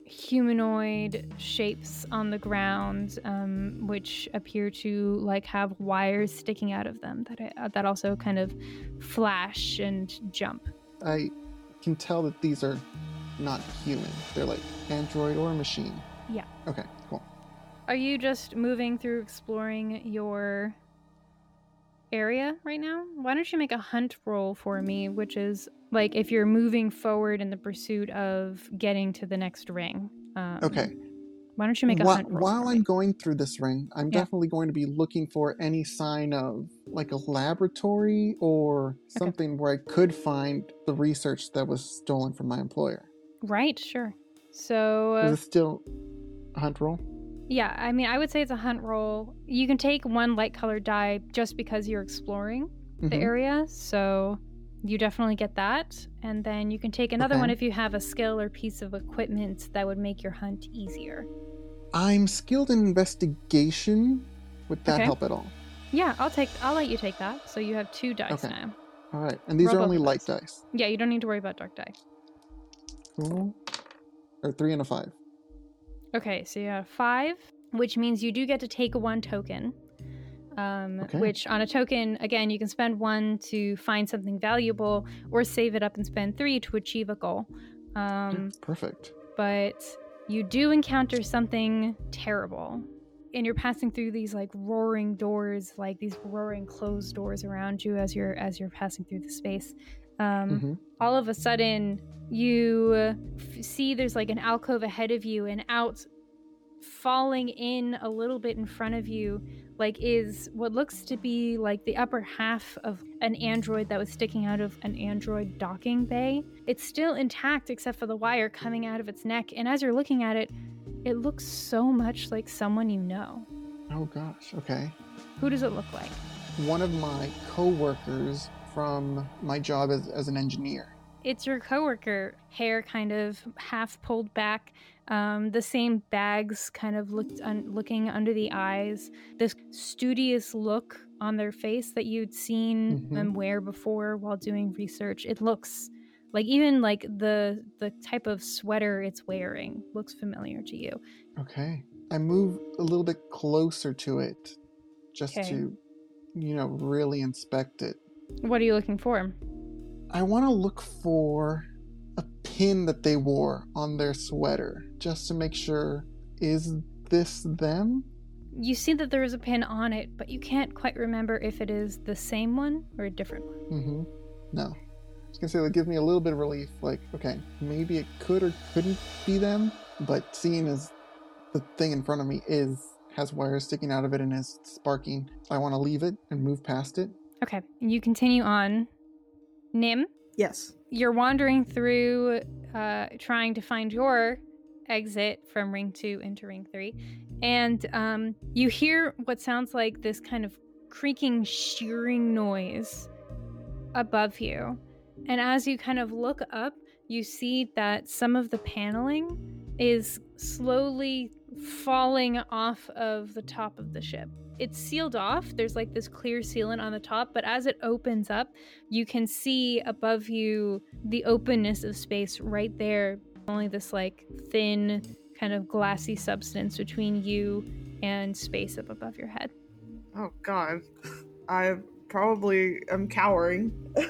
humanoid shapes on the ground um, which appear to like have wires sticking out of them that uh, that also kind of flash and jump I can tell that these are not human. They're like android or machine. Yeah. Okay, cool. Are you just moving through exploring your area right now? Why don't you make a hunt roll for me, which is like if you're moving forward in the pursuit of getting to the next ring. Um, Okay. Why don't you make a Whi- hunt roll? while I'm me? going through this ring, I'm Yeah. definitely going to be looking for any sign of like a laboratory or something where I could find the research that was stolen from my employer. right, sure. So uh, Is it still a hunt roll? Yeah, I mean, I would say it's a hunt roll. You can take one light colored die just because you're exploring the Mhm. area, so you definitely get that. And then you can take another Okay. one if you have a skill or piece of equipment that would make your hunt easier. I'm skilled in investigation. Would that Okay. help at all? Yeah, I'll take. I'll let you take that. So you have two dice Okay. now. All right, and these Roll are only light those. dice. Yeah, you don't need to worry about dark die. Cool. Or three and a five. Okay, so you have five, which means you do get to take one token. Um, Okay. Which on a token, again, you can spend one to find something valuable, or save it up and spend three to achieve a goal. Um, Perfect. but you do encounter something terrible. And you're passing through these like roaring doors, like these roaring closed doors around you as you're as you're passing through the space. Um, hmm all of a sudden you f- see there's like an alcove ahead of you and out falling in a little bit in front of you like is what looks to be like the upper half of an android that was sticking out of an android docking bay it's still intact except for the wire coming out of its neck and as you're looking at it it looks so much like someone you know Oh gosh. Okay. who does it look like One of my coworkers from my job as, as an engineer. it's your coworker hair kind of half pulled back um, the same bags kind of looked un- looking under the eyes this studious look on their face that you'd seen Mhm. them wear before while doing research it looks like even like the the type of sweater it's wearing looks familiar to you Okay. I move a little bit closer to it just Okay. to, you know, really inspect it. What are you looking for I want to look for a pin that they wore on their sweater just to make sure is this them? you see that there is a pin on it but you can't quite remember if it is the same one or a different one Mm-hmm. No. I was gonna say that gives me a little bit of relief. Like, okay, maybe it could or couldn't be them, but seeing as the thing in front of me is has wires sticking out of it and is sparking, I want to leave it and move past it. Okay you continue on. Nim? Yes. you're wandering through uh, trying to find your exit from ring two into ring three and um, you hear what sounds like this kind of creaking shearing noise above you. And as you kind of look up you see that some of the paneling is slowly falling off of the top of the ship it's sealed off there's like this clear sealant on the top but as it opens up you can see above you the openness of space right there. Only this like thin, kind of glassy substance between you and space up above your head. Oh God. I probably am cowering. [LAUGHS]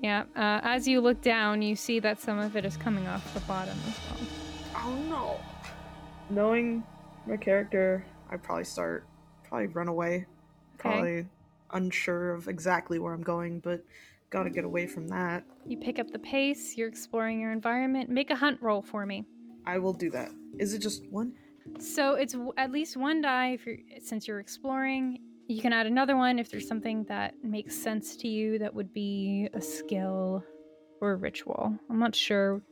Yeah. Uh, as you look down, you see that some of it is coming off the bottom as well. Oh no. Knowing my character, I'd probably start, probably run away. Probably unsure of exactly where I'm going, but gotta get away from that. You pick up the pace, you're exploring your environment. Make a hunt roll for me. I will do that. Is it just one? So it's w- at least one die if you're, since you're exploring. You can add another one if there's something that makes sense to you that would be a skill or a ritual. I'm not sure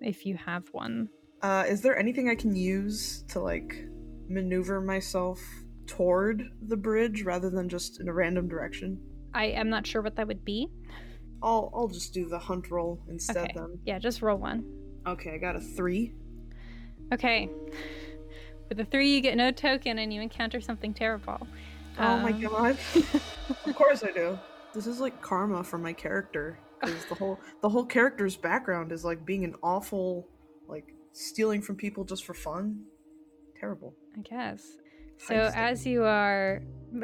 if you have one. Uh, is there anything I can use to like maneuver myself toward the bridge rather than just in a random direction? I am not sure what that would be. I'll I'll just do the hunt roll instead Okay. then. Yeah, just roll one. Okay, I got a three. Okay. With the three, you get no token and you encounter something terrible. Oh my Um, god. [LAUGHS] of course I do. This is like karma for my character. Because the whole the whole character's background is like being an awful like stealing from people just for fun. Terrible. I guess. So as you are,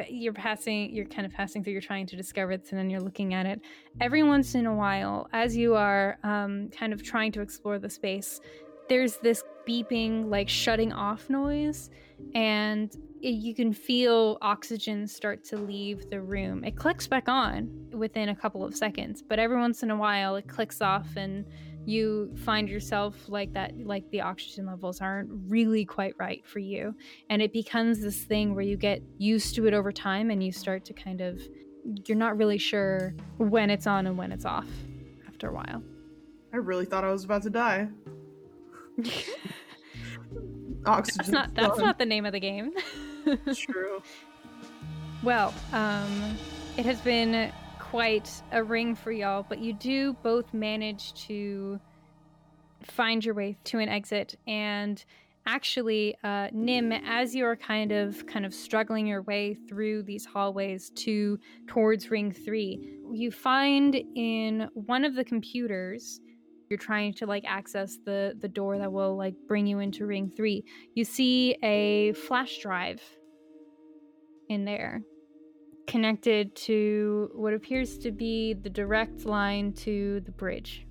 you're passing, you're kind of passing through. You're trying to discover this, and then you're looking at it. Every once in a while, as you are um, kind of trying to explore the space, there's this beeping, like shutting off noise, and it, you can feel oxygen start to leave the room. It clicks back on within a couple of seconds, but every once in a while, it clicks off and you find yourself like that like the oxygen levels aren't really quite right for you and it becomes this thing where you get used to it over time and you start to kind of you're not really sure when it's on and when it's off after a while I really thought I was about to die. [LAUGHS] Oxygen. that's not that's not the name of the game [LAUGHS] true. well um it has been quite a ring for y'all but you do both manage to find your way to an exit. And actually uh, nim as you're kind of kind of struggling your way through these hallways to towards ring three you find in one of the computers you're trying to like access the the door that will like bring you into ring three. You see a flash drive in there connected to what appears to be the direct line to the bridge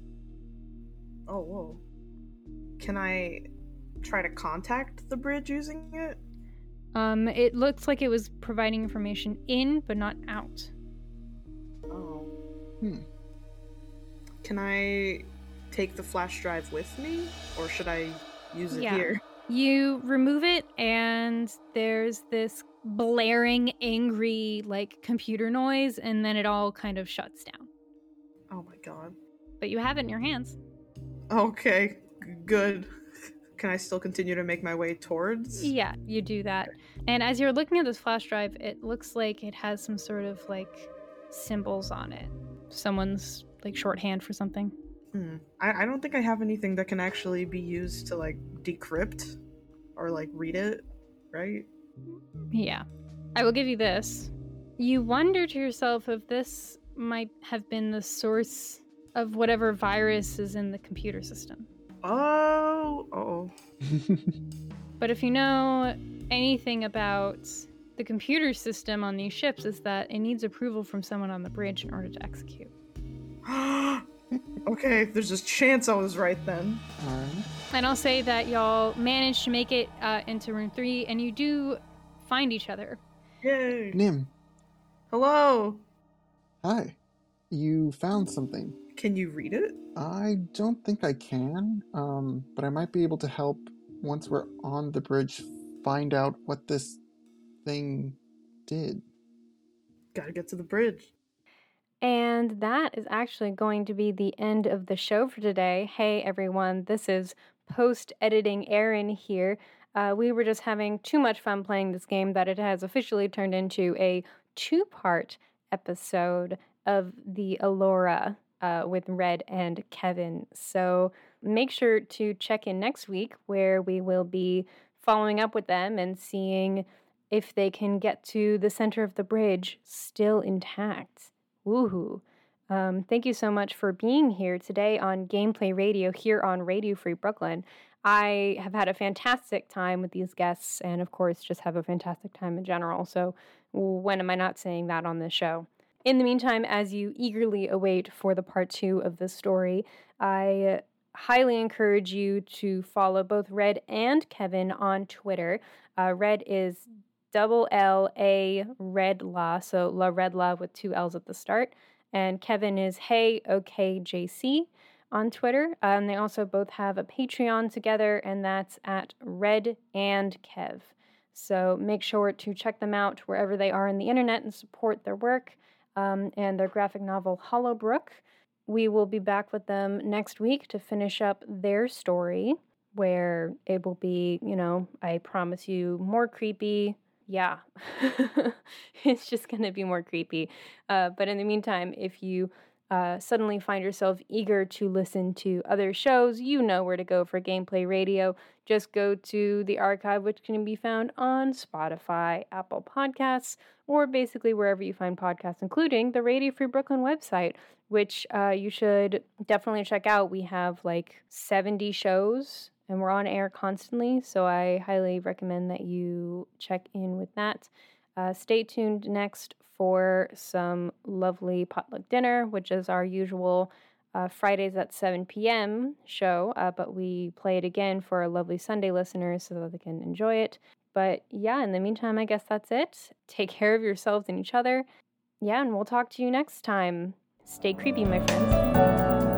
Oh whoa. Can I try to contact the bridge using it? Um, it looks like it was providing information in, but not out. Oh. Hmm. Can I take the flash drive with me? Or should I use it Yeah. here? You remove it, and there's this blaring, angry, like computer noise, and then it all kind of shuts down. Oh my god. But you have it in your hands. Okay, good. Can I still continue to make my way towards? Yeah, you do that. And as you're looking at this flash drive, it looks like it has some sort of like symbols on it. Someone's like shorthand for something. Hmm. I, I don't think I have anything that can actually be used to like decrypt or like read it, right? Yeah. I will give you this. You wonder to yourself if this might have been the source of whatever virus is in the computer system. Oh, oh. [LAUGHS] But if you know anything about the computer system on these ships is that it needs approval from someone on the bridge in order to execute. [GASPS] [GASPS] [GASPS] okay, there's a chance I was right then. All right. And I'll say that y'all managed to make it uh, into room three, and you do find each other. Yay. Nim, Hello. hi. You found something. Can you read it? I don't think I can, um, but I might be able to help once we're on the bridge find out what this thing did. Gotta get to the bridge. And that is actually going to be the end of the show for today. Hey, everyone, this is post editing Aaron here. Uh, we were just having too much fun playing this game that it has officially turned into a two part episode of the Alora uh, with Red and Kevin. So make sure to check in next week where we will be following up with them and seeing if they can get to the center of the bridge still intact. Woohoo. Um, thank you so much for being here today on Gameplay Radio here on Radio Free Brooklyn. I have had a fantastic time with these guests and, of course, just have a fantastic time in general. So, when am I not saying that on this show? In the meantime, as you eagerly await for the part two of this story, I highly encourage you to follow both Red and Kevin on Twitter. Uh, Red is double L A Red La, so La Red La with two L's at the start. And Kevin is Hey OK JC on Twitter. Um, they also both have a Patreon together, and that's at Red and Kev. So make sure to check them out wherever they are in the internet and support their work um, and their graphic novel Hollowbrook. We will be back with them next week to finish up their story, where it will be, you know, I promise you, more creepy. Yeah, [LAUGHS] it's just going to be more creepy. Uh, but in the meantime, if you uh, suddenly find yourself eager to listen to other shows, you know where to go for gameplay radio. Just go to the archive, which can be found on Spotify, Apple Podcasts, or basically wherever you find podcasts, including the Radio Free Brooklyn website, which uh, you should definitely check out. We have like 70 shows and we're on air constantly, so I highly recommend that you check in with that. Uh, stay tuned next for some lovely potluck dinner, which is our usual uh, Fridays at 7 p.m. show, uh, but we play it again for our lovely Sunday listeners so that they can enjoy it. But yeah, in the meantime, I guess that's it. Take [LAUGHS] care of yourselves and each other. Yeah, and we'll talk to you next time. Stay creepy, my friends.